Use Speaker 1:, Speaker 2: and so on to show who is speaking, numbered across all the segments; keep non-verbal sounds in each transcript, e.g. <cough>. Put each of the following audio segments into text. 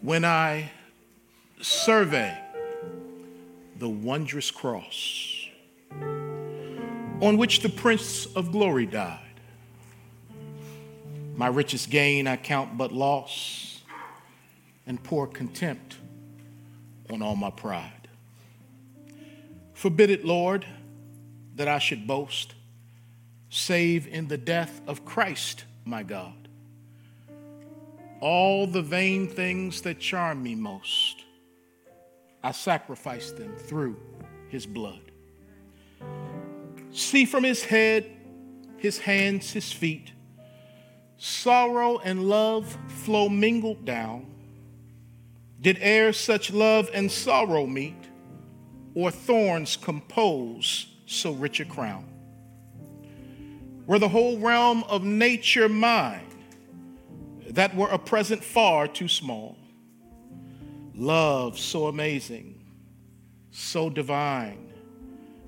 Speaker 1: when I survey the wondrous cross on which the Prince of Glory died. My richest gain I count but loss and pour contempt on all my pride. Forbid it, Lord, that I should boast, save in the death of Christ, my God. All the vain things that charm me most, I sacrifice them through his blood. See from his head, his hands, his feet, sorrow and love flow mingled down. Did e'er such love and sorrow meet, or thorns compose so rich a crown? Were the whole realm of nature mine, that were a present far too small. Love so amazing, so divine,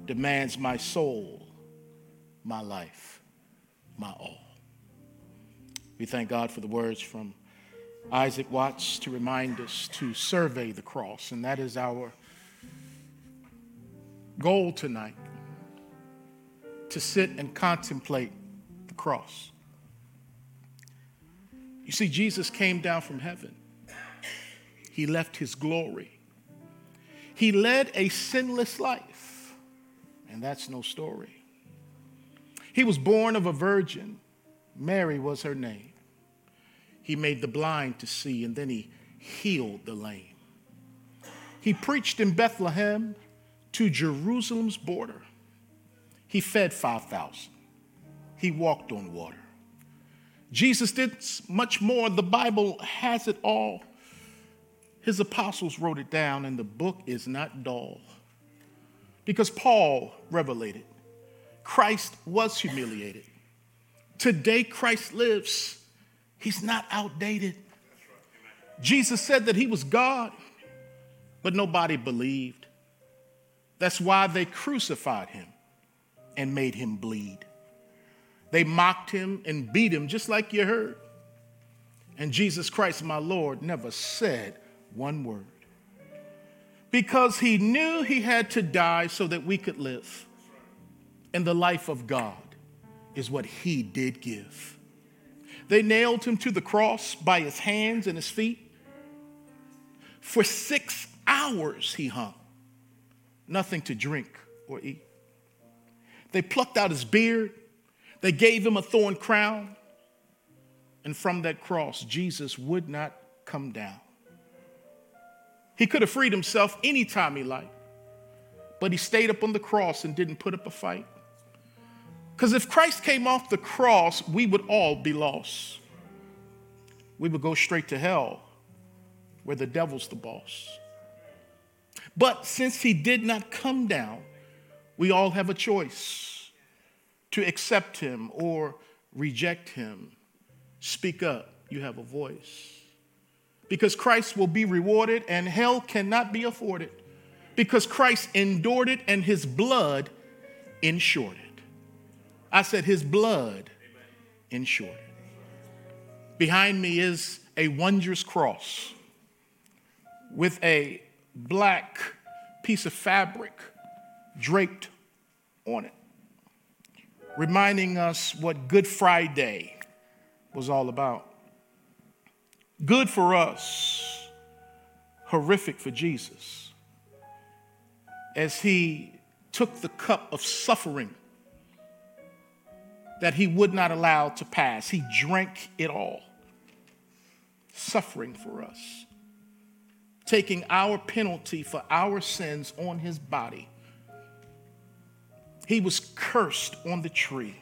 Speaker 1: demands my soul, my life, my all. We thank God for the words from Isaac Watts to remind us to survey the cross, and that is our goal tonight to sit and contemplate the cross. You see, Jesus came down from heaven, He left His glory. He led a sinless life, and that's no story. He was born of a virgin, Mary was her name. He made the blind to see, and then He healed the lame. He preached in Bethlehem to Jerusalem's border. He fed 5,000. He walked on water. Jesus did much more. The Bible has it all. His apostles wrote it down, and the book is not dull. Because Paul revelated Christ was humiliated. Today, Christ lives. He's not outdated. Jesus said that he was God, but nobody believed. That's why they crucified him and made him bleed. They mocked him and beat him, just like you heard. And Jesus Christ, my Lord, never said one word because he knew he had to die so that we could live. And the life of God is what he did give. They nailed him to the cross by his hands and his feet. For six hours he hung, nothing to drink or eat. They plucked out his beard, they gave him a thorn crown, and from that cross, Jesus would not come down. He could have freed himself anytime he liked, but he stayed up on the cross and didn't put up a fight. Because if Christ came off the cross, we would all be lost. We would go straight to hell, where the devil's the boss. But since he did not come down, we all have a choice to accept him or reject him. Speak up, you have a voice. Because Christ will be rewarded and hell cannot be afforded. Because Christ endured it and his blood ensured it. I said, his blood ensured it. Behind me is a wondrous cross with a black piece of fabric draped on it, reminding us what Good Friday was all about. Good for us, horrific for Jesus, as he took the cup of suffering that he would not allow to pass. He drank it all, suffering for us, taking our penalty for our sins on his body he was cursed on the tree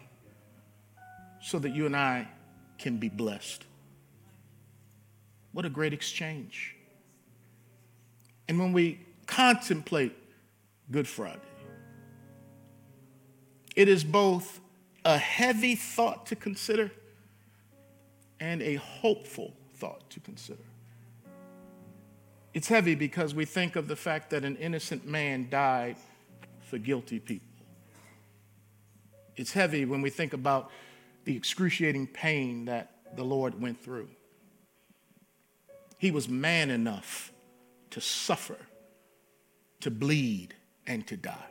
Speaker 1: so that you and I can be blessed. What a great exchange. And when we contemplate Good Friday, it is both a heavy thought to consider and a hopeful thought to consider. It's heavy because we think of the fact that an innocent man died for guilty people it's heavy when we think about the excruciating pain that the Lord went through. He was man enough to suffer, to bleed, and to die.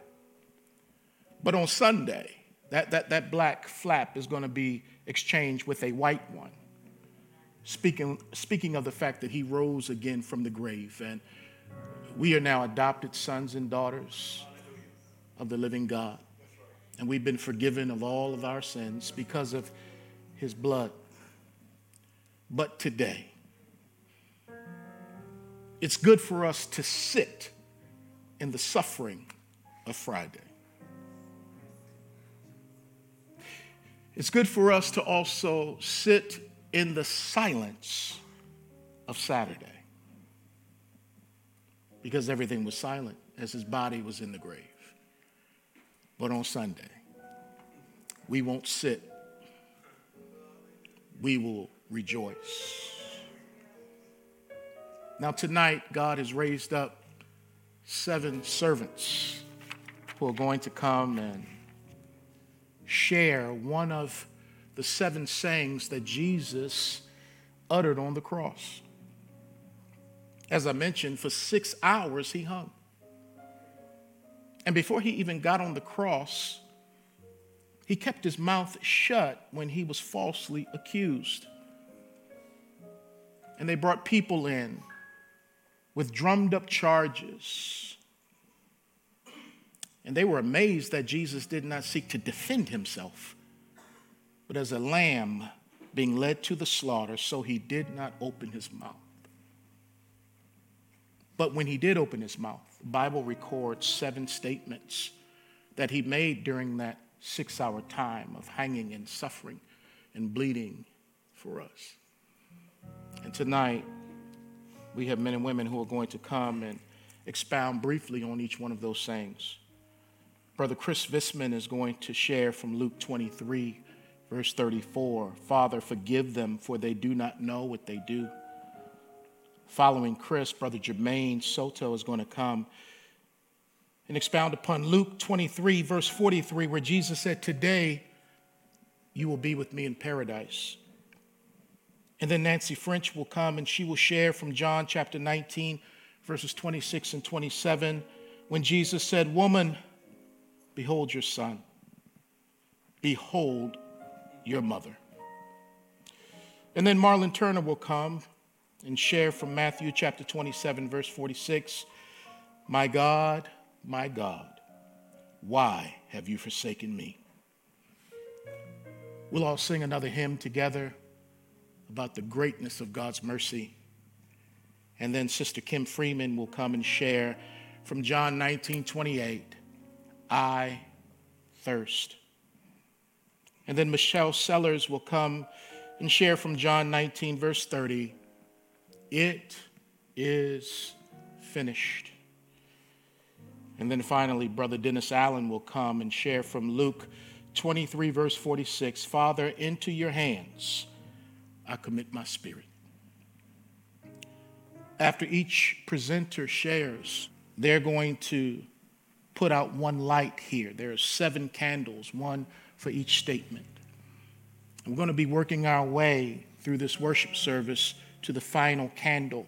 Speaker 1: But on Sunday, that, that, that black flap is going to be exchanged with a white one. Speaking, speaking of the fact that he rose again from the grave, and we are now adopted sons and daughters of the living God. And we've been forgiven of all of our sins because of his blood. But today, it's good for us to sit in the suffering of Friday. It's good for us to also sit in the silence of Saturday because everything was silent as his body was in the grave. But on Sunday, we won't sit, we will rejoice. Now, tonight, God has raised up seven servants who are going to come and share one of the seven sayings that Jesus uttered on the cross. As I mentioned, for six hours he hung. And before he even got on the cross, he kept his mouth shut when he was falsely accused. And they brought people in with drummed up charges. And they were amazed that Jesus did not seek to defend himself, but as a lamb being led to the slaughter, so he did not open his mouth. But when he did open his mouth, Bible records seven statements that he made during that six hour time of hanging and suffering and bleeding for us. And tonight, we have men and women who are going to come and expound briefly on each one of those sayings. Brother Chris Visman is going to share from Luke 23, verse 34 Father, forgive them, for they do not know what they do. Following Chris, Brother Jermaine Soto is going to come and expound upon Luke 23, verse 43, where Jesus said, Today you will be with me in paradise. And then Nancy French will come and she will share from John chapter 19, verses 26 and 27, when Jesus said, Woman, behold your son, behold your mother. And then Marlon Turner will come and share from Matthew chapter 27, verse 46 My God, my God, why have you forsaken me? We'll all sing another hymn together about the greatness of God's mercy. And then Sister Kim Freeman will come and share from John 19 28, I thirst. And then Michelle Sellers will come and share from John 19, verse 30, It is finished. And then finally, Brother Dennis Allen will come and share from Luke 23, verse 46, Father, into your hands I commit my spirit. After each presenter shares, they're going to put out one light here. There are seven candles, one for each statement. We're going to be working our way through this worship service to the final candle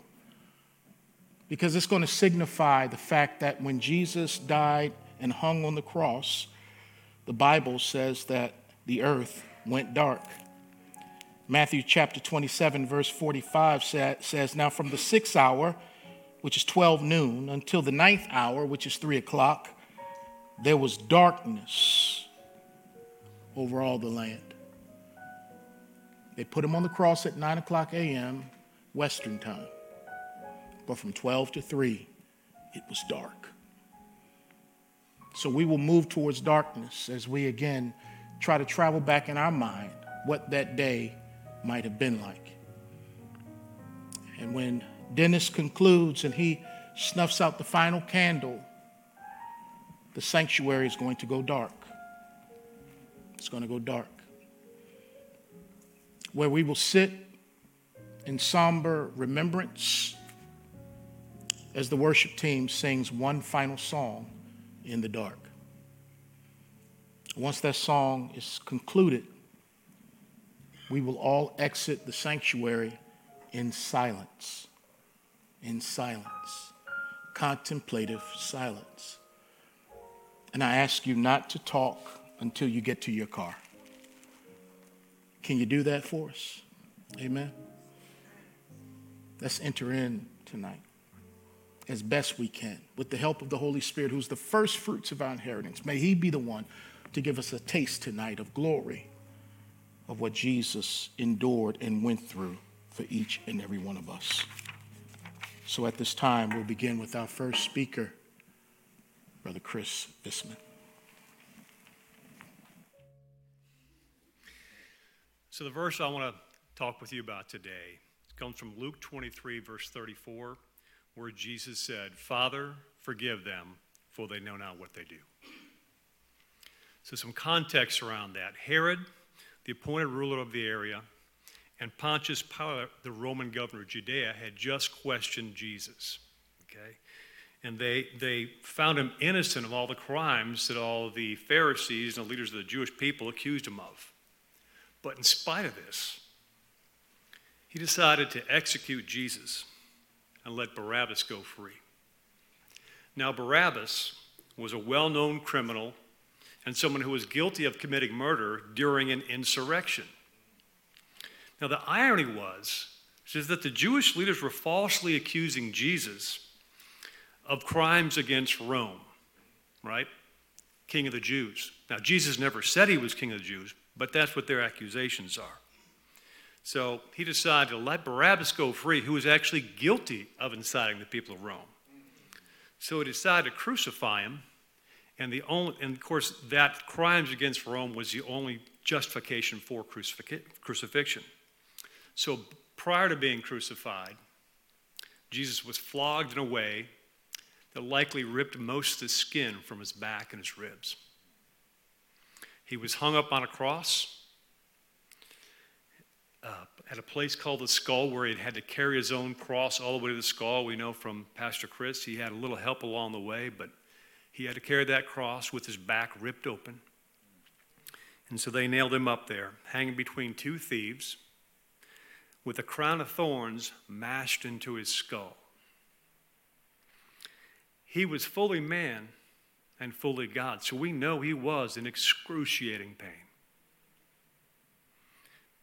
Speaker 1: because it's going to signify the fact that when Jesus died and hung on the cross, the Bible says that the earth went dark. Matthew chapter 27, verse 45 says, Now from the sixth hour, which is 12 noon, until the ninth hour, which is 3 o'clock, there was darkness over all the land. They put him on the cross at 9 o'clock a.m., Western time. But from 12 to 3, it was dark. So we will move towards darkness as we again try to travel back in our mind what that day might have been like. And when Dennis concludes and he snuffs out the final candle, the sanctuary is going to go dark. It's going to go dark. Where we will sit in somber remembrance as the worship team sings one final song in the dark. Once that song is concluded, we will all exit the sanctuary in silence. in silence, contemplative silence. And I ask you not to talk until you get to your car. Can you do that for us? Amen. Let's enter in tonight as best we can with the help of the Holy Spirit, who's the first fruits of our inheritance. May He be the one to give us a taste tonight of glory of what Jesus endured and went through for each and every one of us. So at this time, we'll begin with our first speaker, Brother Chris Visman.
Speaker 2: So, the verse I want to talk with you about today comes from Luke 23, verse 34, where Jesus said, Father, forgive them, for they know not what they do. So, some context around that. Herod, the appointed ruler of the area, and Pontius Pilate, the Roman governor of Judea, had just questioned Jesus. Okay? And they, they found him innocent of all the crimes that all the Pharisees and the leaders of the Jewish people accused him of. But in spite of this, he decided to execute Jesus and let Barabbas go free. Now, Barabbas was a well known criminal and someone who was guilty of committing murder during an insurrection. Now, the irony was is that the Jewish leaders were falsely accusing Jesus of crimes against Rome, right? King of the Jews. Now, Jesus never said he was king of the Jews, but that's what their accusations are. So he decided to let Barabbas go free, who was actually guilty of inciting the people of Rome. So he decided to crucify him, and the only, and of course, that crimes against Rome was the only justification for crucifixion. So prior to being crucified, Jesus was flogged in a way that likely ripped most of the skin from his back and his ribs. He was hung up on a cross uh, at a place called the skull where he had to carry his own cross all the way to the skull. We know from Pastor Chris he had a little help along the way, but he had to carry that cross with his back ripped open. And so they nailed him up there, hanging between two thieves, with a crown of thorns mashed into his skull. He was fully man and fully God. So we know he was in excruciating pain.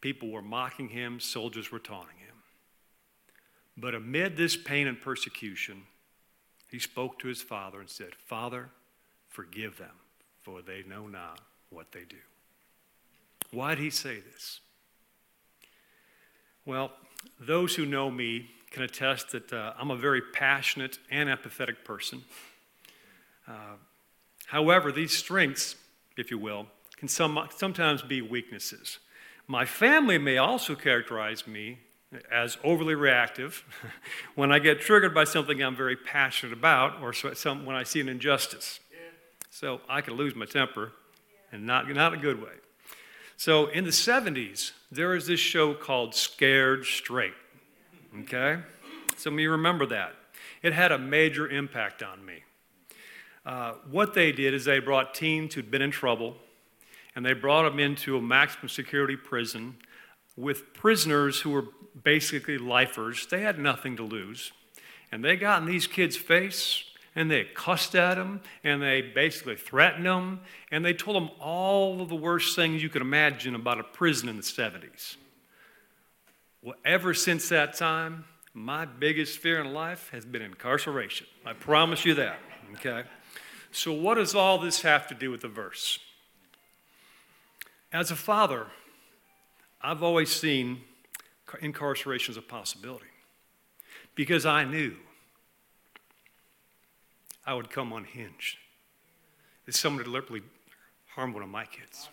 Speaker 2: People were mocking him, soldiers were taunting him. But amid this pain and persecution, he spoke to his father and said, Father, forgive them, for they know not what they do. Why did he say this? Well, those who know me can attest that uh, I'm a very passionate and empathetic person. Uh, However, these strengths, if you will, can some, sometimes be weaknesses. My family may also characterize me as overly reactive <laughs> when I get triggered by something I'm very passionate about or some, when I see an injustice. So I can lose my temper, and not, not a good way. So in the 70s, there was this show called Scared Straight. Okay? Some of you remember that. It had a major impact on me. Uh, what they did is they brought teens who'd been in trouble and they brought them into a maximum security prison with prisoners who were basically lifers. They had nothing to lose. And they got in these kids' face and they cussed at them and they basically threatened them and they told them all of the worst things you could imagine about a prison in the 70s. Well, ever since that time, my biggest fear in life has been incarceration. I promise you that, okay? So, what does all this have to do with the verse? As a father, I've always seen incarceration as a possibility because I knew I would come unhinged if someone deliberately harmed one of my kids.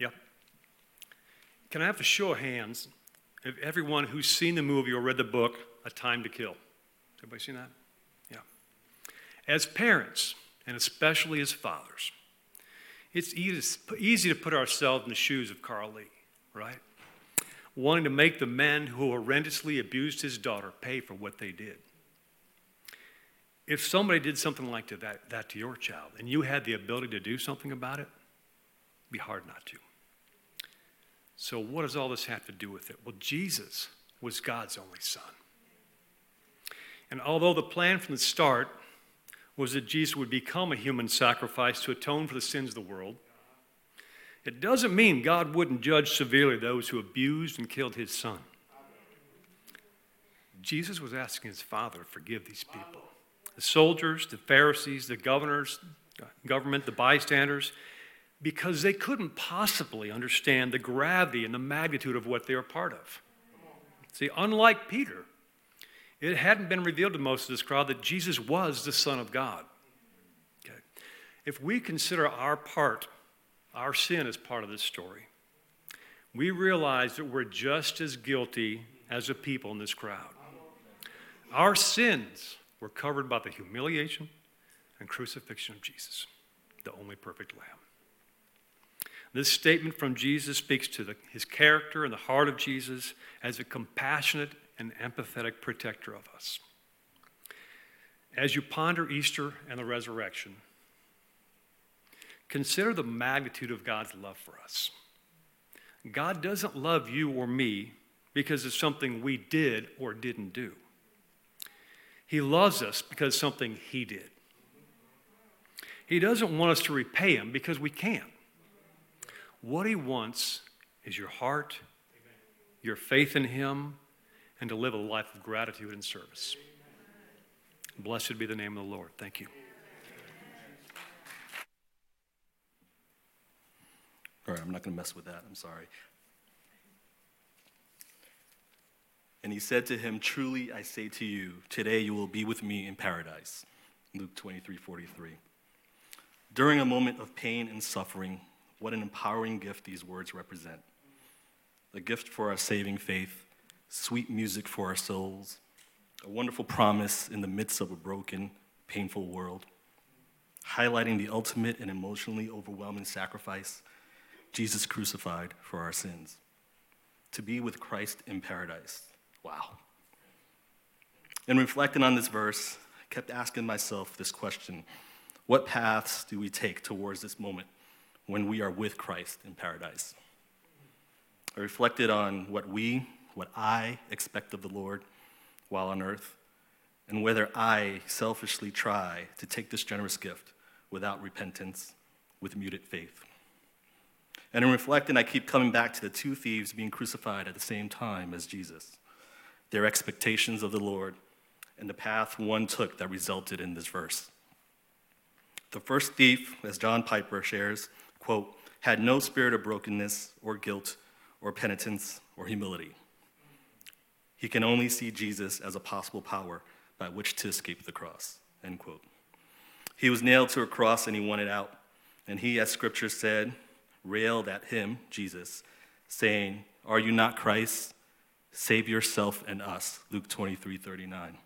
Speaker 2: Yep. Can I have a show of hands of everyone who's seen the movie or read the book, A Time to Kill? Everybody seen that? Yeah. As parents, and especially as fathers, it's easy to put ourselves in the shoes of Carl Lee, right? Wanting to make the men who horrendously abused his daughter pay for what they did. If somebody did something like that, that to your child and you had the ability to do something about it, it'd be hard not to. So, what does all this have to do with it? Well, Jesus was God's only Son. And although the plan from the start was that Jesus would become a human sacrifice to atone for the sins of the world, it doesn't mean God wouldn't judge severely those who abused and killed his son. Jesus was asking his Father to forgive these people the soldiers, the Pharisees, the governors, government, the bystanders, because they couldn't possibly understand the gravity and the magnitude of what they were part of. See, unlike Peter, it hadn't been revealed to most of this crowd that Jesus was the Son of God. Okay. If we consider our part, our sin as part of this story, we realize that we're just as guilty as a people in this crowd. Our sins were covered by the humiliation and crucifixion of Jesus, the only perfect Lamb. This statement from Jesus speaks to the, his character and the heart of Jesus as a compassionate and empathetic protector of us. As you ponder Easter and the resurrection, consider the magnitude of God's love for us. God doesn't love you or me because of something we did or didn't do. He loves us because something He did. He doesn't want us to repay Him because we can't. What He wants is your heart, your faith in Him, and to live a life of gratitude and service. Blessed be the name of the Lord. Thank you.
Speaker 3: All right, I'm not going to mess with that. I'm sorry. And he said to him, Truly I say to you, today you will be with me in paradise. Luke 23 43. During a moment of pain and suffering, what an empowering gift these words represent. The gift for our saving faith, sweet music for our souls, a wonderful promise in the midst of a broken, painful world, highlighting the ultimate and emotionally overwhelming sacrifice Jesus crucified for our sins. To be with Christ in paradise. Wow. In reflecting on this verse, I kept asking myself this question What paths do we take towards this moment when we are with Christ in paradise? I reflected on what we, what I expect of the Lord while on earth, and whether I selfishly try to take this generous gift without repentance, with muted faith. And in reflecting, I keep coming back to the two thieves being crucified at the same time as Jesus their expectations of the Lord, and the path one took that resulted in this verse. The first thief, as John Piper shares, quote, had no spirit of brokenness or guilt or penitence or humility. He can only see Jesus as a possible power by which to escape the cross, end quote. He was nailed to a cross and he wanted out. And he, as scripture said, railed at him, Jesus, saying, Are you not Christ? Save yourself and us. Luke 23 39.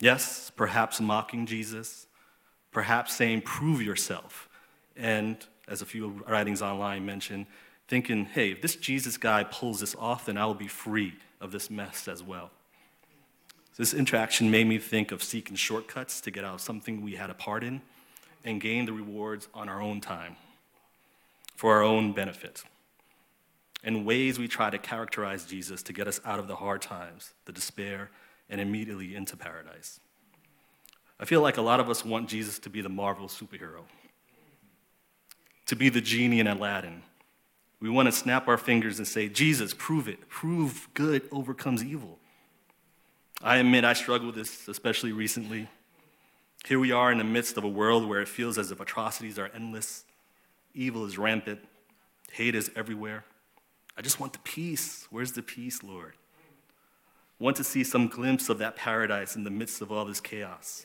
Speaker 3: Yes, perhaps mocking Jesus, perhaps saying, prove yourself. And as a few writings online mention, thinking, hey, if this Jesus guy pulls this off, then I will be free of this mess as well. This interaction made me think of seeking shortcuts to get out of something we had a part in and gain the rewards on our own time for our own benefit and ways we try to characterize Jesus to get us out of the hard times, the despair, and immediately into paradise. I feel like a lot of us want Jesus to be the Marvel superhero, to be the genie in Aladdin. We want to snap our fingers and say, Jesus, prove it. Prove good overcomes evil. I admit I struggle with this, especially recently. Here we are in the midst of a world where it feels as if atrocities are endless, evil is rampant, hate is everywhere. I just want the peace. Where's the peace, Lord? Want to see some glimpse of that paradise in the midst of all this chaos.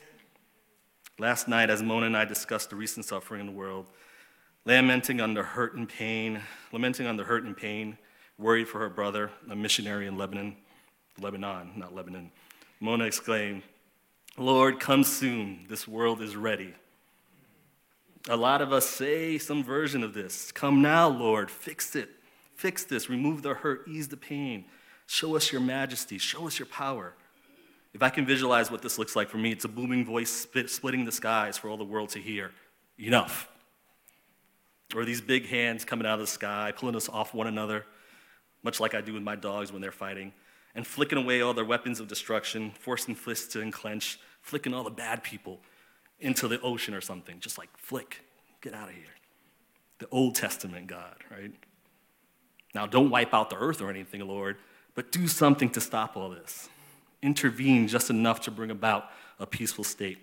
Speaker 3: Last night, as Mona and I discussed the recent suffering in the world, lamenting the hurt and pain, lamenting the hurt and pain, worried for her brother, a missionary in Lebanon, Lebanon, not Lebanon, Mona exclaimed, Lord, come soon. This world is ready. A lot of us say some version of this. Come now, Lord, fix it. Fix this, remove the hurt, ease the pain. Show us your majesty, show us your power. If I can visualize what this looks like for me, it's a booming voice split, splitting the skies for all the world to hear. Enough. Or these big hands coming out of the sky, pulling us off one another, much like I do with my dogs when they're fighting, and flicking away all their weapons of destruction, forcing fists to unclench, flicking all the bad people into the ocean or something. Just like flick, get out of here. The Old Testament God, right? Now, don't wipe out the earth or anything, Lord, but do something to stop all this. Intervene just enough to bring about a peaceful state,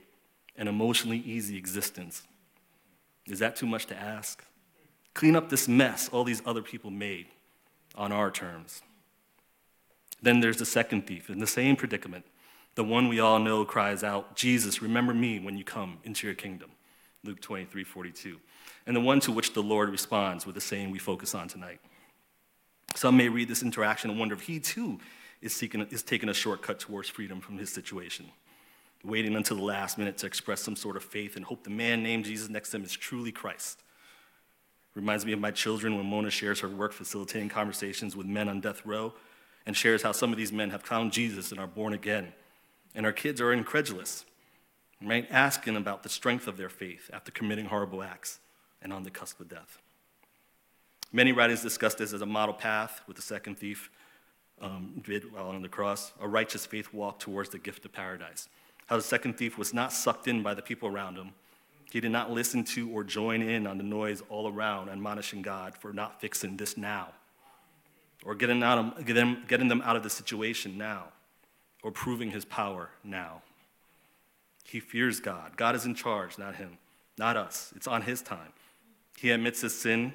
Speaker 3: an emotionally easy existence. Is that too much to ask? Clean up this mess all these other people made on our terms. Then there's the second thief in the same predicament. The one we all know cries out, Jesus, remember me when you come into your kingdom. Luke 23 42. And the one to which the Lord responds with the saying we focus on tonight. Some may read this interaction and wonder if he too is, seeking, is taking a shortcut towards freedom from his situation, waiting until the last minute to express some sort of faith and hope the man named Jesus next to him is truly Christ. Reminds me of my children when Mona shares her work facilitating conversations with men on death row and shares how some of these men have found Jesus and are born again. And our kids are incredulous, right? Asking about the strength of their faith after committing horrible acts and on the cusp of death. Many writers discuss this as a model path with the second thief um, did while on the cross, a righteous faith walk towards the gift of paradise. How the second thief was not sucked in by the people around him. He did not listen to or join in on the noise all around, admonishing God for not fixing this now, or getting, out of, getting, them out of the situation now, or proving his power now. He fears God. God is in charge, not him, not us. It's on his time. He admits his sin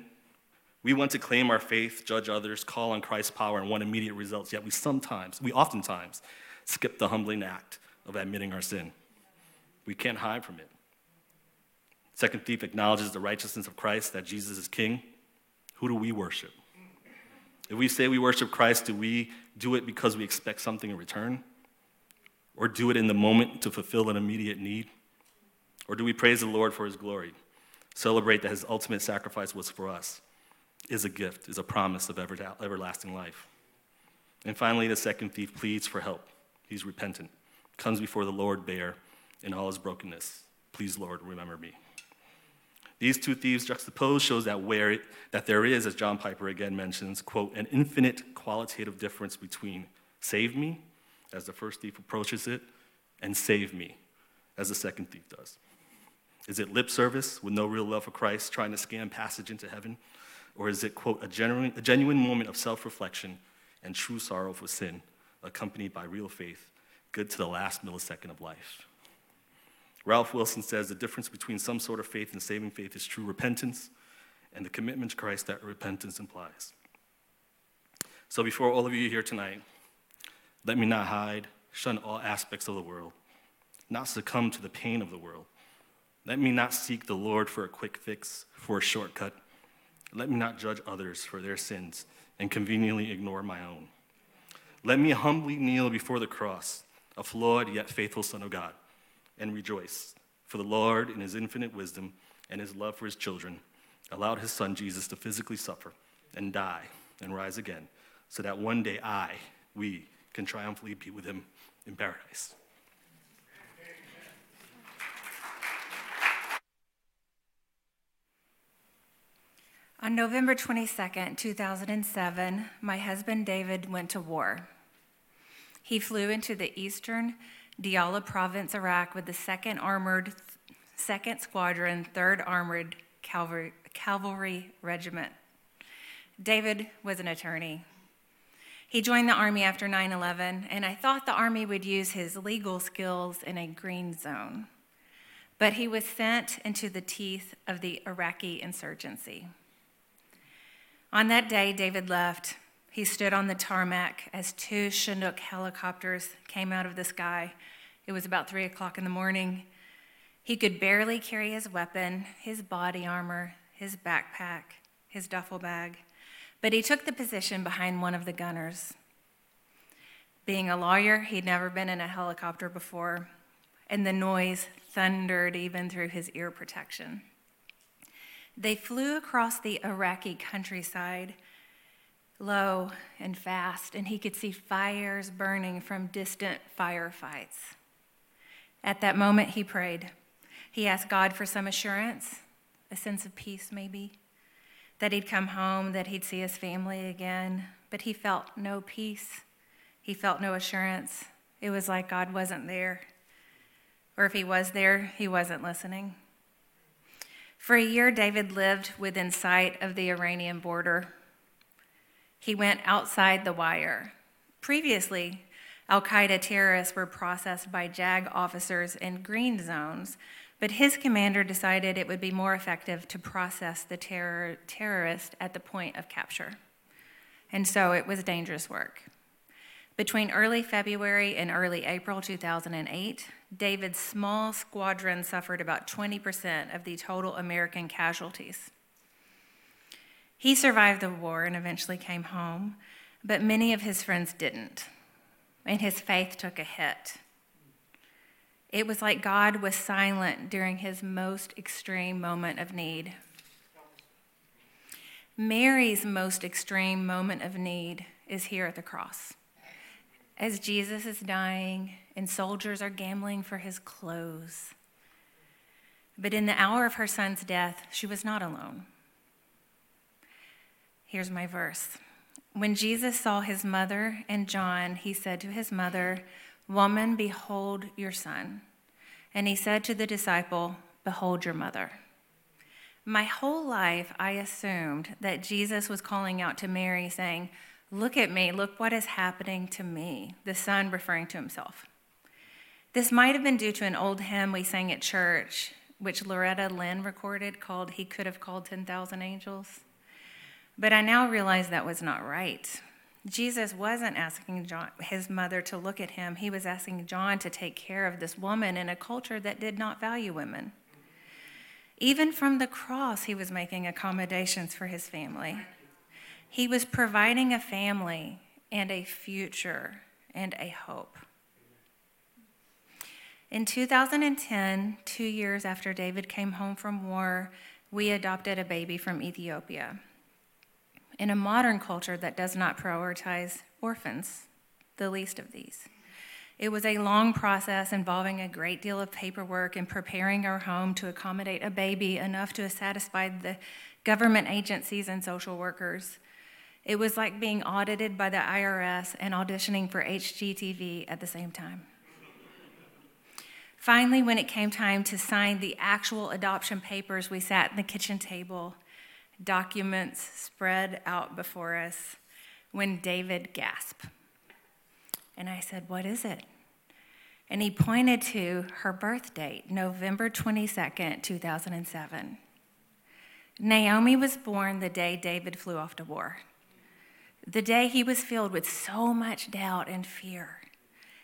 Speaker 3: we want to claim our faith, judge others, call on Christ's power, and want immediate results, yet we sometimes, we oftentimes, skip the humbling act of admitting our sin. We can't hide from it. Second thief acknowledges the righteousness of Christ, that Jesus is king. Who do we worship? If we say we worship Christ, do we do it because we expect something in return? Or do it in the moment to fulfill an immediate need? Or do we praise the Lord for his glory? Celebrate that his ultimate sacrifice was for us is a gift, is a promise of ever, everlasting life. And finally, the second thief pleads for help. He's repentant, comes before the Lord bare in all his brokenness. Please, Lord, remember me. These two thieves juxtaposed shows that where it, that there is, as John Piper again mentions, quote, an infinite qualitative difference between save me, as the first thief approaches it, and save me, as the second thief does. Is it lip service with no real love for Christ, trying to scam passage into heaven? Or is it, quote, a genuine, a genuine moment of self reflection and true sorrow for sin, accompanied by real faith, good to the last millisecond of life? Ralph Wilson says the difference between some sort of faith and saving faith is true repentance and the commitment to Christ that repentance implies. So, before all of you here tonight, let me not hide, shun all aspects of the world, not succumb to the pain of the world. Let me not seek the Lord for a quick fix, for a shortcut let me not judge others for their sins and conveniently ignore my own. Let me humbly kneel before the cross, a flawed yet faithful Son of God, and rejoice. For the Lord, in his infinite wisdom and his love for his children, allowed his Son Jesus to physically suffer and die and rise again, so that one day I, we, can triumphantly be with him in paradise.
Speaker 4: On November 22nd, 2007, my husband David went to war. He flew into the eastern Diyala province, Iraq, with the 2nd Armored, 2nd Squadron, 3rd Armored Cavalry, Cavalry Regiment. David was an attorney. He joined the Army after 9 11, and I thought the Army would use his legal skills in a green zone. But he was sent into the teeth of the Iraqi insurgency. On that day, David left. He stood on the tarmac as two Chinook helicopters came out of the sky. It was about three o'clock in the morning. He could barely carry his weapon, his body armor, his backpack, his duffel bag, but he took the position behind one of the gunners. Being a lawyer, he'd never been in a helicopter before, and the noise thundered even through his ear protection. They flew across the Iraqi countryside, low and fast, and he could see fires burning from distant firefights. At that moment, he prayed. He asked God for some assurance, a sense of peace, maybe, that he'd come home, that he'd see his family again, but he felt no peace. He felt no assurance. It was like God wasn't there. Or if he was there, he wasn't listening. For a year, David lived within sight of the Iranian border. He went outside the wire. Previously, Al Qaeda terrorists were processed by JAG officers in green zones, but his commander decided it would be more effective to process the terror, terrorist at the point of capture. And so it was dangerous work. Between early February and early April 2008, David's small squadron suffered about 20% of the total American casualties. He survived the war and eventually came home, but many of his friends didn't, and his faith took a hit. It was like God was silent during his most extreme moment of need. Mary's most extreme moment of need is here at the cross as Jesus is dying and soldiers are gambling for his clothes. But in the hour of her son's death, she was not alone. Here's my verse. When Jesus saw his mother and John, he said to his mother, Woman, behold your son. And he said to the disciple, Behold your mother. My whole life, I assumed that Jesus was calling out to Mary, saying, Look at me, look what is happening to me, the son referring to himself. This might have been due to an old hymn we sang at church, which Loretta Lynn recorded called He Could Have Called 10,000 Angels. But I now realize that was not right. Jesus wasn't asking John, his mother to look at him. He was asking John to take care of this woman in a culture that did not value women. Even from the cross, he was making accommodations for his family. He was providing a family and a future and a hope. In 2010, two years after David came home from war, we adopted a baby from Ethiopia. In a modern culture that does not prioritize orphans, the least of these. It was a long process involving a great deal of paperwork and preparing our home to accommodate a baby enough to satisfy the government agencies and social workers. It was like being audited by the IRS and auditioning for HGTV at the same time. Finally, when it came time to sign the actual adoption papers, we sat at the kitchen table, documents spread out before us, when David gasped. And I said, What is it? And he pointed to her birth date, November 22nd, 2007. Naomi was born the day David flew off to war the day he was filled with so much doubt and fear.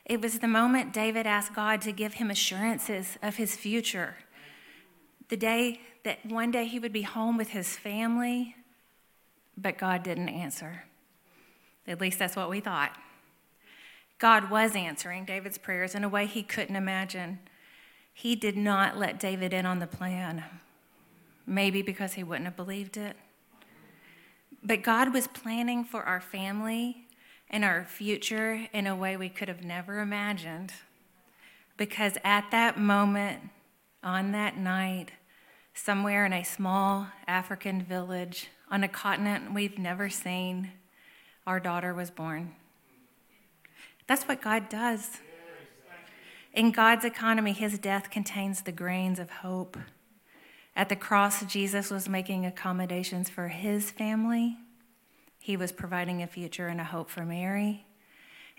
Speaker 4: It was the moment David asked God to give him assurances of his future. The day that one day he would be home with his family, but God didn't answer. At least that's what we thought. God was answering David's prayers in a way he couldn't imagine. He did not let David in on the plan, maybe because he wouldn't have believed it. But God was planning for our family and our future in a way we could have never imagined. Because at that moment, on that night, somewhere in a small African village on a continent we've never seen, our daughter was born. That's what God does. In God's economy, his death contains the grains of hope. At the cross, Jesus was making accommodations for his family. He was providing a future and a hope for Mary.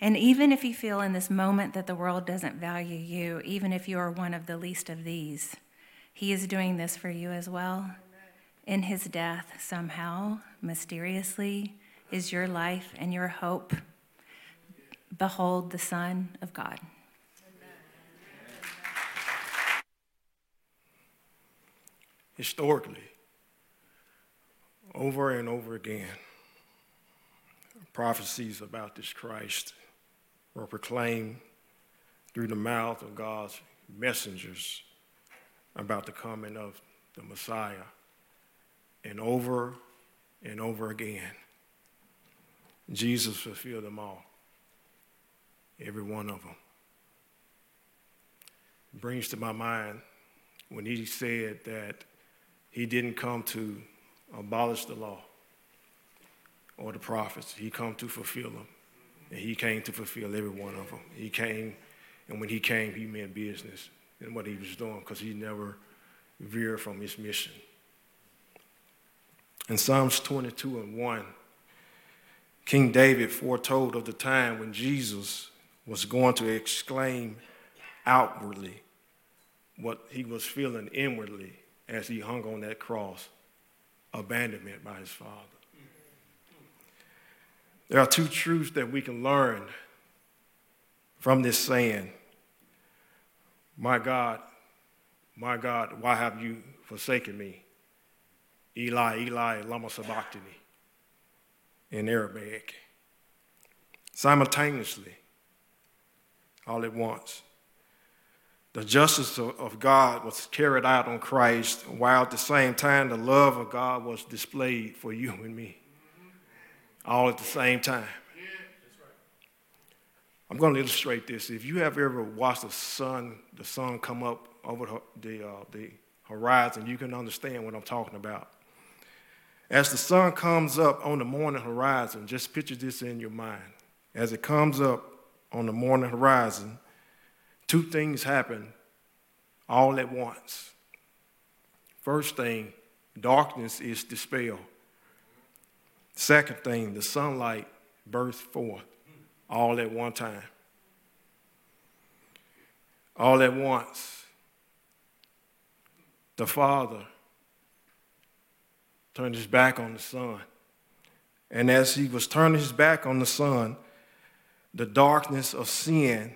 Speaker 4: And even if you feel in this moment that the world doesn't value you, even if you are one of the least of these, he is doing this for you as well. In his death, somehow, mysteriously, is your life and your hope. Behold the Son of God.
Speaker 5: historically, over and over again, prophecies about this Christ were proclaimed through the mouth of God's messengers about the coming of the Messiah. And over and over again, Jesus fulfilled them all, every one of them. It brings to my mind when he said that he didn't come to abolish the law or the prophets. He come to fulfill them. And he came to fulfill every one of them. He came, and when he came, he meant business in what he was doing because he never veered from his mission. In Psalms 22 and 1, King David foretold of the time when Jesus was going to exclaim outwardly what he was feeling inwardly as he hung on that cross abandonment by his father. There are two truths that we can learn from this saying My God, my God, why have you forsaken me? Eli, Eli, lama sabachthani in Arabic. Simultaneously, all at once. The justice of God was carried out on Christ, while at the same time the love of God was displayed for you and me. All at the same time. I'm going to illustrate this. If you have ever watched the sun, the sun come up over the, uh, the horizon, you can understand what I'm talking about. As the sun comes up on the morning horizon, just picture this in your mind. As it comes up on the morning horizon, two things happen all at once. First thing, darkness is dispelled. Second thing, the sunlight burst forth all at one time. All at once, the Father turned his back on the Son. And as he was turning his back on the Son, the darkness of sin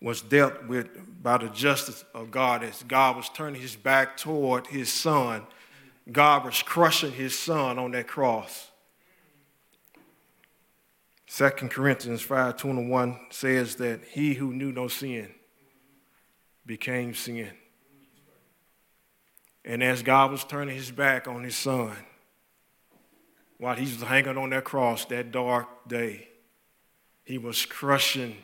Speaker 5: was dealt with by the justice of God as God was turning his back toward his Son. God was crushing his Son on that cross. 2 Corinthians 5:21 says that he who knew no sin became sin. And as God was turning his back on his son, while he was hanging on that cross that dark day, he was crushing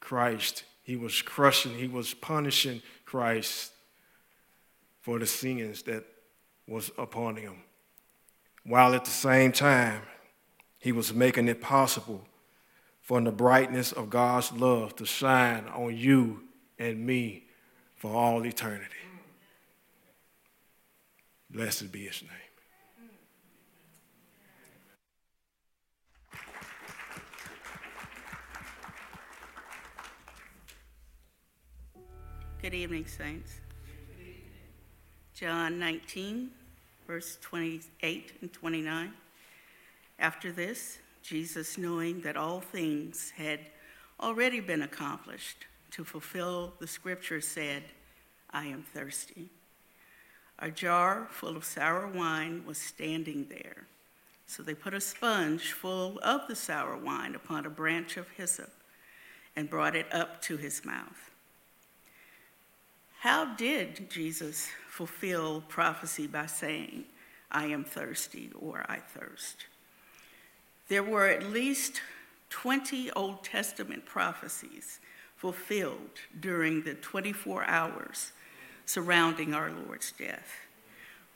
Speaker 5: Christ. He was crushing, he was punishing Christ for the sins that was upon him. While at the same time, he was making it possible for the brightness of God's love to shine on you and me for all eternity. Blessed be his name.
Speaker 6: Good evening, Saints. John 19, verse 28 and 29. After this, Jesus, knowing that all things had already been accomplished to fulfill the scripture, said, I am thirsty. A jar full of sour wine was standing there. So they put a sponge full of the sour wine upon a branch of hyssop and brought it up to his mouth. How did Jesus fulfill prophecy by saying, I am thirsty or I thirst? There were at least 20 Old Testament prophecies fulfilled during the 24 hours surrounding our Lord's death.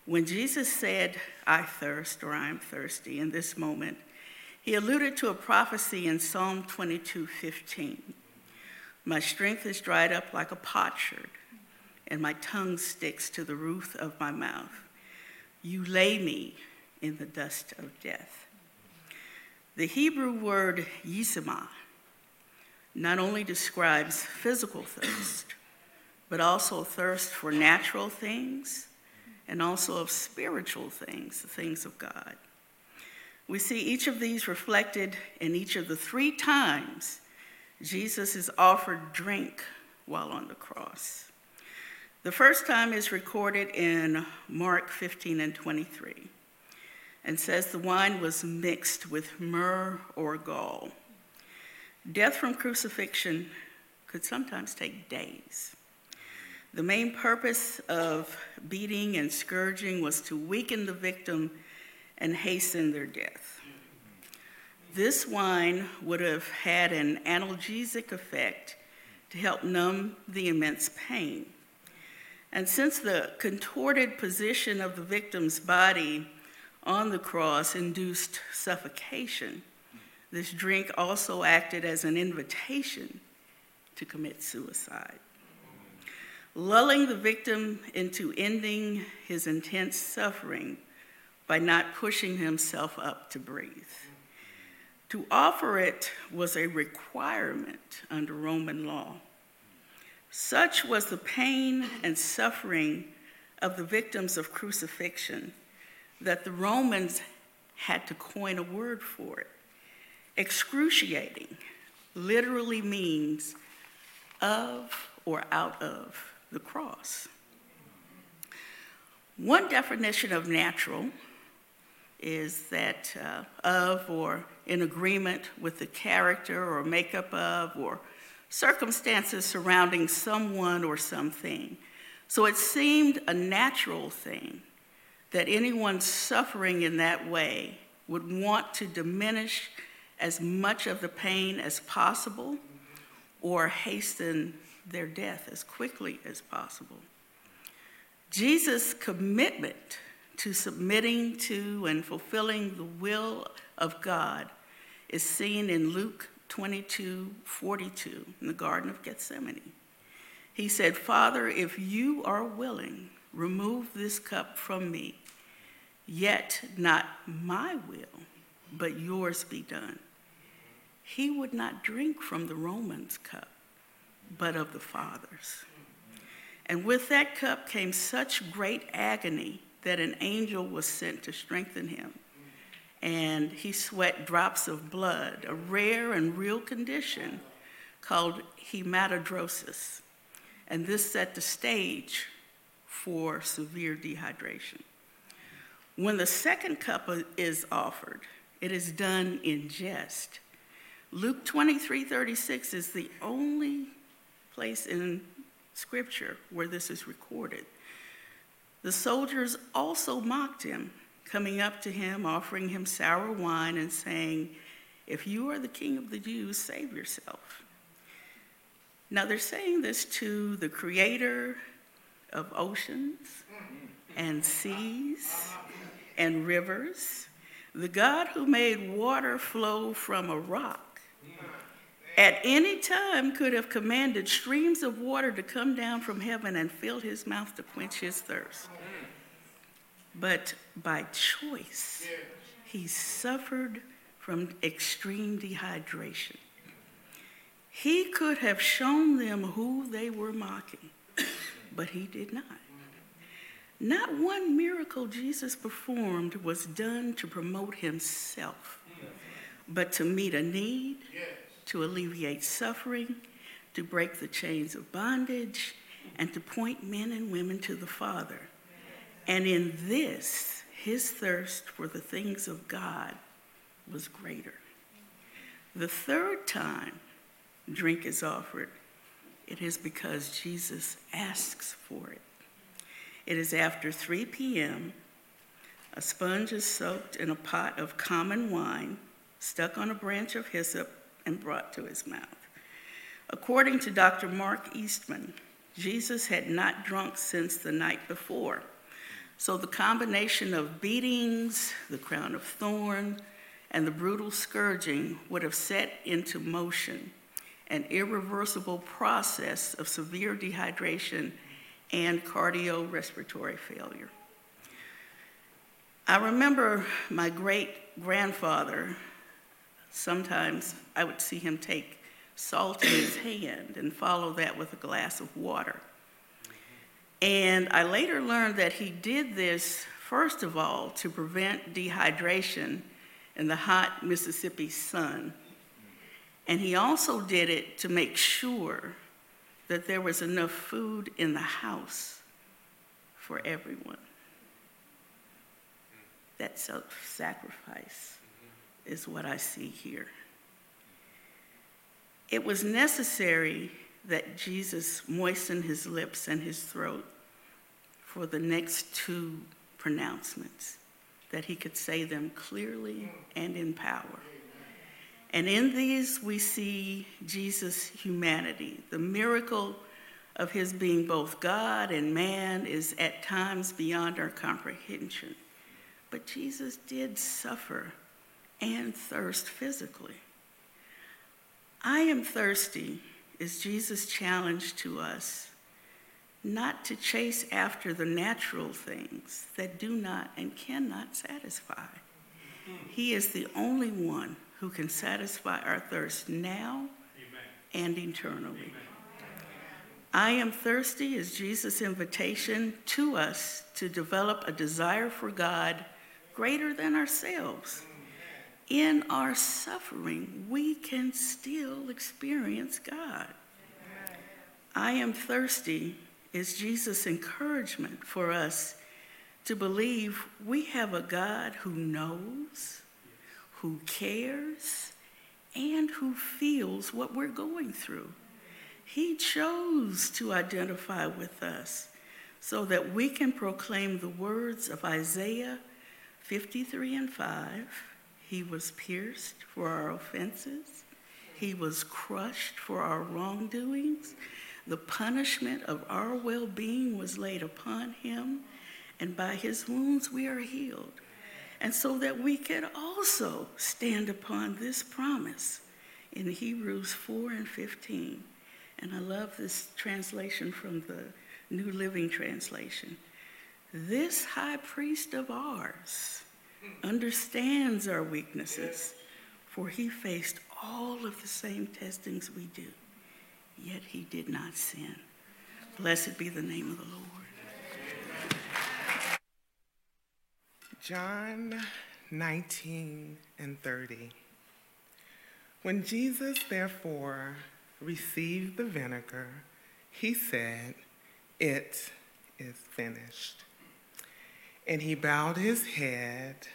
Speaker 6: When Jesus said, I thirst or I am thirsty in this moment, he alluded to a prophecy in Psalm 22 15. My strength is dried up like a potsherd, and my tongue sticks to the roof of my mouth. You lay me in the dust of death. The Hebrew word yisama not only describes physical thirst, but also thirst for natural things and also of spiritual things, the things of God. We see each of these reflected in each of the three times Jesus is offered drink while on the cross. The first time is recorded in Mark 15 and 23 and says the wine was mixed with myrrh or gall. Death from crucifixion could sometimes take days. The main purpose of beating and scourging was to weaken the victim and hasten their death. This wine would have had an analgesic effect to help numb the immense pain. And since the contorted position of the victim's body on the cross induced suffocation, this drink also acted as an invitation to commit suicide, lulling the victim into ending his intense suffering by not pushing himself up to breathe. To offer it was a requirement under Roman law. Such was the pain and suffering of the victims of crucifixion that the Romans had to coin a word for it. Excruciating literally means of or out of the cross. One definition of natural is that uh, of or in agreement with the character or makeup of or circumstances surrounding someone or something. So it seemed a natural thing that anyone suffering in that way would want to diminish as much of the pain as possible or hasten their death as quickly as possible. Jesus' commitment to submitting to and fulfilling the will of God is seen in Luke 22 42 in the Garden of Gethsemane. He said, Father, if you are willing, remove this cup from me, yet not my will, but yours be done. He would not drink from the Romans' cup, but of the Father's. And with that cup came such great agony that an angel was sent to strengthen him. And he sweat drops of blood, a rare and real condition called hematidrosis. And this set the stage for severe dehydration. When the second cup is offered, it is done in jest. Luke 23 36 is the only place in Scripture where this is recorded. The soldiers also mocked him, coming up to him, offering him sour wine, and saying, If you are the king of the Jews, save yourself. Now they're saying this to the creator of oceans and seas and rivers, the God who made water flow from a rock at any time could have commanded streams of water to come down from heaven and fill his mouth to quench his thirst. But by choice, he suffered from extreme dehydration. He could have shown them who they were mocking, but he did not. Not one miracle Jesus performed was done to promote himself, but to meet a need to alleviate suffering, to break the chains of bondage, and to point men and women to the Father. And in this, his thirst for the things of God was greater. The third time drink is offered, it is because Jesus asks for it. It is after 3 p.m. A sponge is soaked in a pot of common wine, stuck on a branch of hyssop, and brought to his mouth. According to Dr. Mark Eastman, Jesus had not drunk since the night before. So the combination of beatings, the crown of thorn, and the brutal scourging would have set into motion an irreversible process of severe dehydration and cardiorespiratory failure. I remember my great grandfather Sometimes I would see him take salt in his hand and follow that with a glass of water. And I later learned that he did this, first of all, to prevent dehydration in the hot Mississippi sun. And he also did it to make sure that there was enough food in the house for everyone. That self sacrifice is what I see here. It was necessary that Jesus moistened his lips and his throat for the next two pronouncements, that he could say them clearly and in power. And in these, we see Jesus' humanity. The miracle of his being both God and man is at times beyond our comprehension. But Jesus did suffer and thirst physically. I am thirsty is Jesus' challenge to us not to chase after the natural things that do not and cannot satisfy. He is the only one who can satisfy our thirst now and eternally. I am thirsty is Jesus' invitation to us to develop a desire for God greater than ourselves. In our suffering, we can still experience God. I am thirsty is Jesus' encouragement for us to believe we have a God who knows, who cares, and who feels what we're going through. He chose to identify with us so that we can proclaim the words of Isaiah 53 and 5. He was pierced for our offenses, he was crushed for our wrongdoings. The punishment of our well being was laid upon him, and by his wounds we are healed. And so that we can also stand upon this promise in Hebrews 4 and 15. And I love this translation from the New Living Translation. This high priest of ours understands our weaknesses, for he faced all of the same testings we do, yet he did not sin. Blessed be the name of the Lord.
Speaker 7: John 19 and 30. When Jesus, therefore, received the vinegar, he said, It is finished. And he bowed his head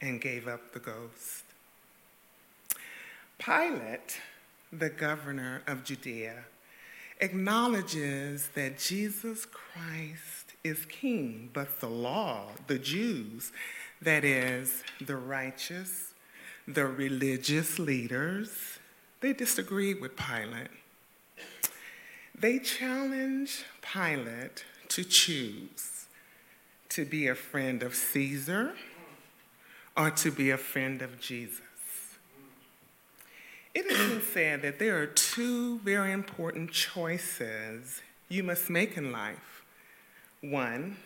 Speaker 7: and gave up the ghost. Pilate, the governor of Judea, acknowledges that Jesus Christ is king, but the law, the Jews, that is, the righteous, the religious leaders, they disagreed with Pilate. They challenge Pilate to choose to be a friend of Caesar or to be a friend of Jesus. It has been said that there are two very important choices you must make in life. One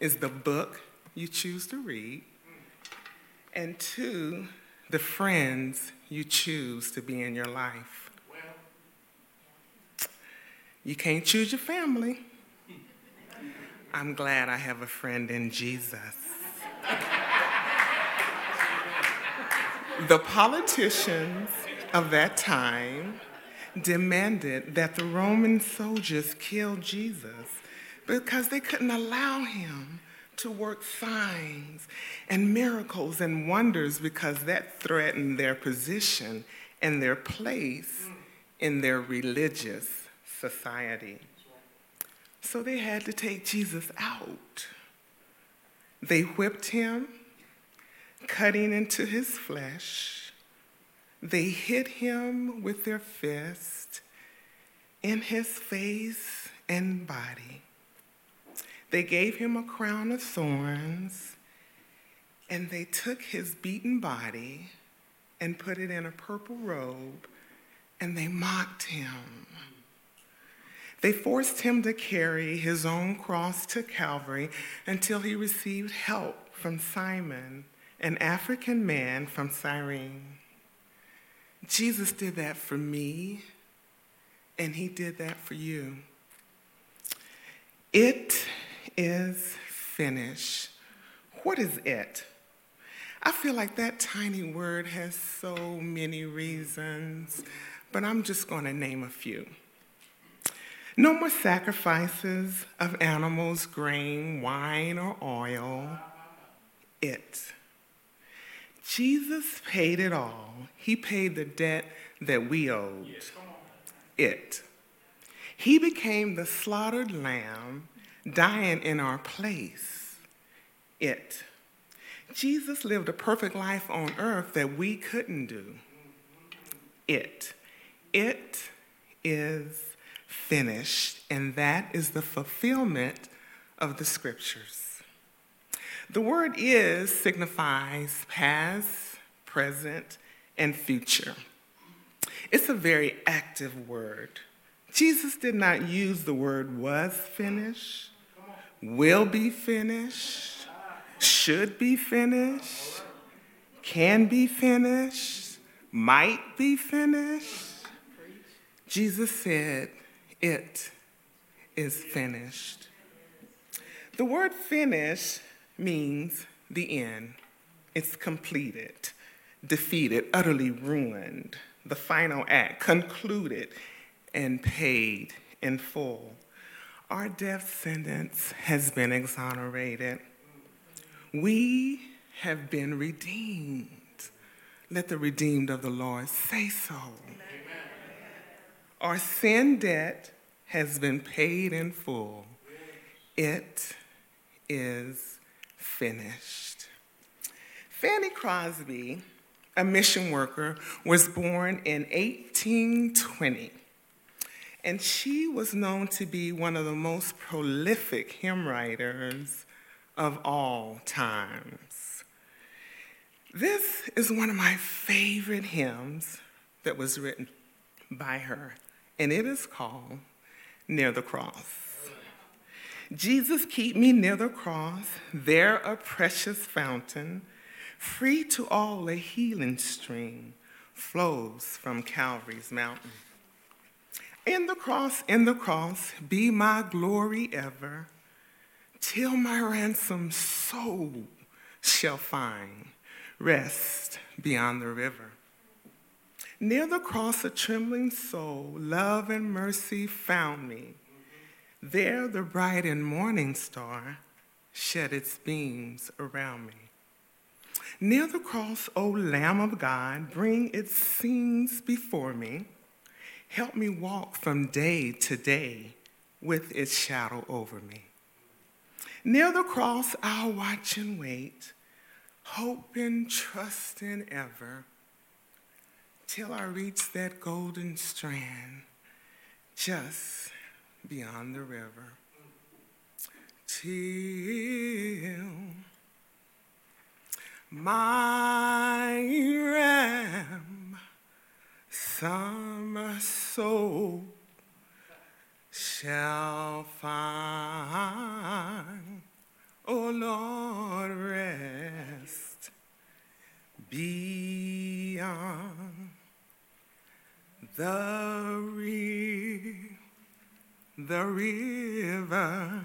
Speaker 7: is the book you choose to read, and two, the friends you choose to be in your life. You can't choose your family. I'm glad I have a friend in Jesus. The politicians of that time demanded that the Roman soldiers kill Jesus because they couldn't allow him to work signs and miracles and wonders because that threatened their position and their place in their religious society. So they had to take Jesus out. They whipped him, cutting into his flesh. They hit him with their fist in his face and body. They gave him a crown of thorns, and they took his beaten body and put it in a purple robe, and they mocked him. They forced him to carry his own cross to Calvary until he received help from Simon, an African man from Cyrene. Jesus did that for me, and he did that for you. It is finished. What is it? I feel like that tiny word has so many reasons, but I'm just going to name a few. No more sacrifices of animals, grain, wine, or oil. It. Jesus paid it all. He paid the debt that we owed. It. He became the slaughtered lamb dying in our place. It. Jesus lived a perfect life on earth that we couldn't do. It. It is finished, and that is the fulfillment of the scriptures. The word is signifies past, present, and future. It's a very active word. Jesus did not use the word was finished, will be finished, should be finished, can be finished, might be finished. Jesus said, It is finished. The word finish means the end, it's completed, defeated, utterly ruined, the final act, concluded, and paid in full. Our death sentence has been exonerated. We have been redeemed. Let the redeemed of the Lord say so. Amen. Our sin debt has been paid in full. It is finished. Fanny Crosby, a mission worker, was born in 1820, and she was known to be one of the most prolific hymn writers of all times. This is one of my favorite hymns that was written by her and it is called Near the Cross. Jesus, keep me near the cross, there a precious fountain, free to all a healing stream, flows from Calvary's mountain. In the cross, in the cross, be my glory ever, till my ransomed soul shall find rest beyond the river. Near the cross, a trembling soul, love and mercy found me. There, the bright and morning star shed its beams around me. Near the cross, O Lamb of God, bring its scenes before me. Help me walk from day to day with its shadow over me. Near the cross, I'll watch and wait, hope and trust in ever till I reach that golden strand just beyond the river. Till my ram, some soul shall find, oh Lord, rest beyond the, ri- the river.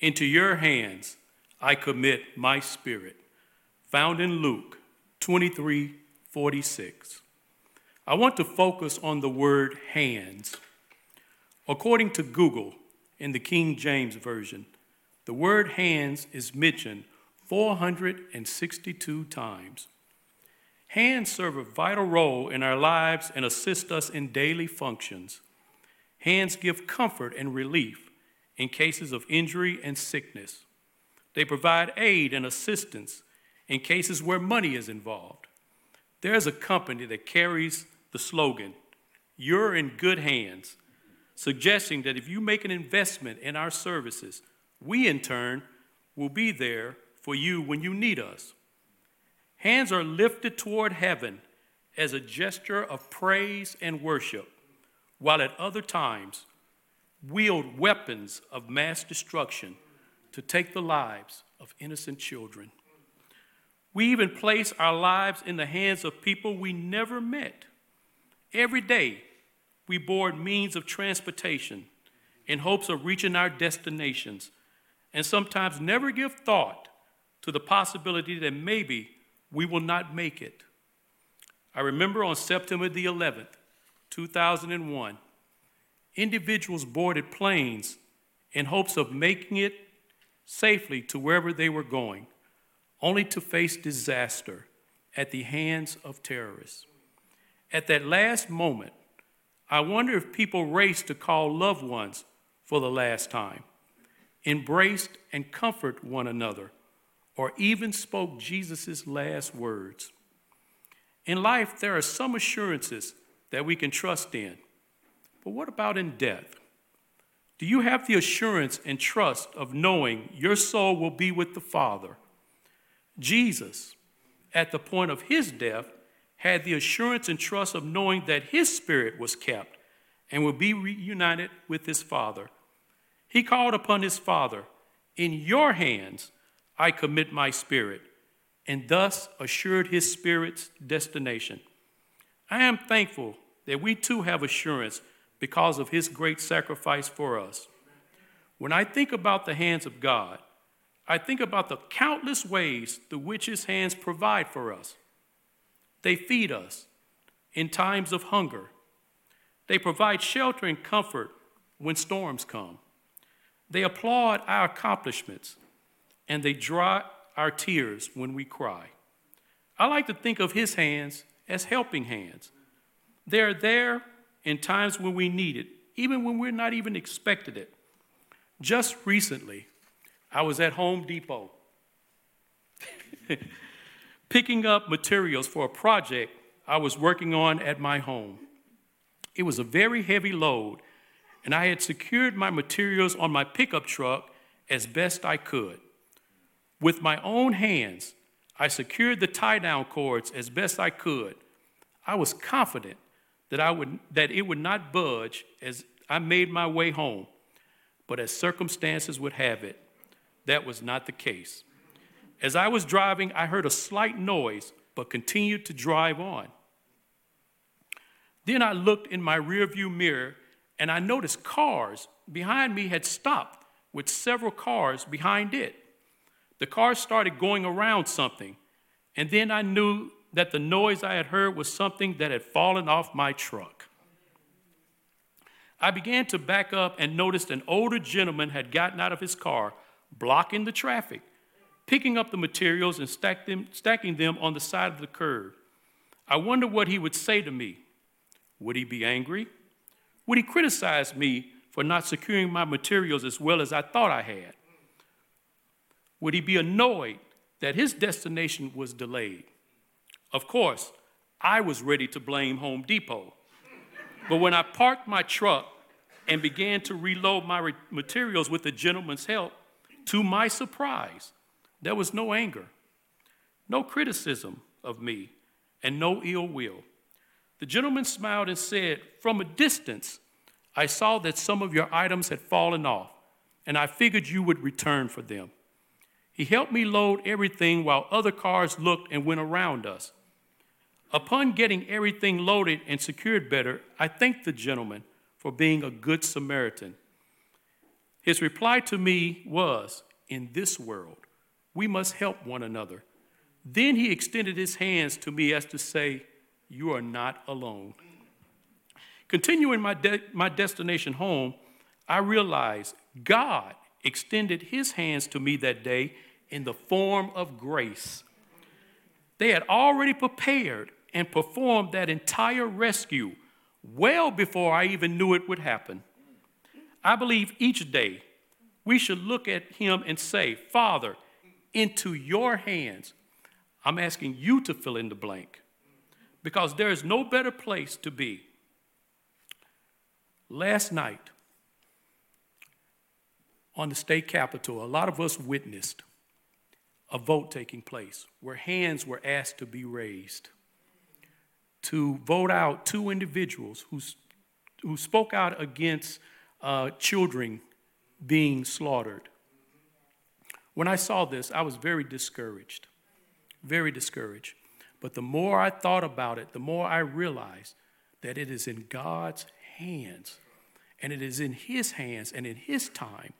Speaker 8: Into your hands I commit my spirit, found in Luke 23 46. I want to focus on the word hands. According to Google, in the King James Version, the word hands is mentioned 462 times. Hands serve a vital role in our lives and assist us in daily functions. Hands give comfort and relief in cases of injury and sickness. They provide aid and assistance in cases where money is involved. There's a company that carries the slogan, You're in good hands, suggesting that if you make an investment in our services, we in turn will be there for you when you need us. Hands are lifted toward heaven as a gesture of praise and worship, while at other times wield weapons of mass destruction to take the lives of innocent children. We even place our lives in the hands of people we never met. Every day, we board means of transportation in hopes of reaching our destinations and sometimes never give thought to the possibility that maybe we will not make it. I remember on September the 11th, 2001, individuals boarded planes in hopes of making it safely to wherever they were going, only to face disaster at the hands of terrorists. At that last moment, I wonder if people raced to call loved ones for the last time embraced and comfort one another, or even spoke Jesus' last words. In life, there are some assurances that we can trust in. But what about in death? Do you have the assurance and trust of knowing your soul will be with the Father? Jesus, at the point of his death, had the assurance and trust of knowing that his spirit was kept and would be reunited with his Father. He called upon his Father, In your hands I commit my spirit, and thus assured his spirit's destination. I am thankful that we too have assurance because of his great sacrifice for us. When I think about the hands of God, I think about the countless ways through which his hands provide for us. They feed us in times of hunger. They provide shelter and comfort when storms come. They applaud our accomplishments and they dry our tears when we cry. I like to think of his hands as helping hands. They're there in times when we need it, even when we're not even expected it. Just recently, I was at Home Depot <laughs> picking up materials for a project I was working on at my home. It was a very heavy load, and I had secured my materials on my pickup truck as best I could. With my own hands, I secured the tie down cords as best I could. I was confident that, I would, that it would not budge as I made my way home. But as circumstances would have it, that was not the case. As I was driving, I heard a slight noise, but continued to drive on. Then I looked in my rearview mirror and I noticed cars behind me had stopped with several cars behind it. The car started going around something, and then I knew that the noise I had heard was something that had fallen off my truck. I began to back up and noticed an older gentleman had gotten out of his car, blocking the traffic, picking up the materials and stack them, stacking them on the side of the curb. I wondered what he would say to me. Would he be angry? Would he criticize me for not securing my materials as well as I thought I had? Would he be annoyed that his destination was delayed? Of course, I was ready to blame Home Depot. But when I parked my truck and began to reload my re- materials with the gentleman's help, to my surprise, there was no anger, no criticism of me, and no ill will. The gentleman smiled and said, From a distance, I saw that some of your items had fallen off, and I figured you would return for them. He helped me load everything while other cars looked and went around us. Upon getting everything loaded and secured better, I thanked the gentleman for being a good Samaritan. His reply to me was, In this world, we must help one another. Then he extended his hands to me as to say, You are not alone. Continuing my, de- my destination home, I realized God extended his hands to me that day in the form of grace. They had already prepared and performed that entire rescue well before I even knew it would happen. I believe each day we should look at him and say, Father, into your hands, I'm asking you to fill in the blank because there is no better place to be. Last night, on the state capitol, a lot of us witnessed a vote taking place where hands were asked to be raised to vote out two individuals who, spoke out against uh, children being slaughtered. When I saw this, I was very discouraged, very discouraged. But the more I thought about it, the more I realized that it is in God's hands, and it is in His hands and in His time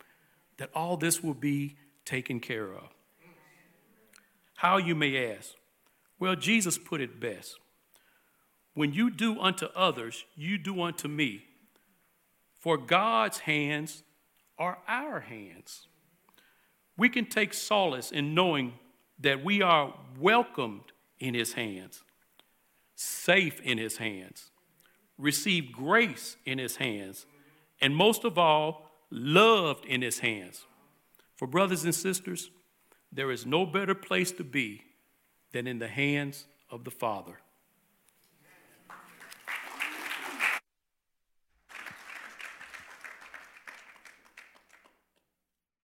Speaker 8: that all this will be taken care of. How, you may ask? Well, Jesus put it best. When you do unto others, you do unto me. For God's hands are our hands. We can take solace in knowing that we are welcomed in His hands, safe in His hands, receive grace in His hands, and most of all, loved in His hands. For brothers and sisters, there is no better place to be than in the hands of the Father.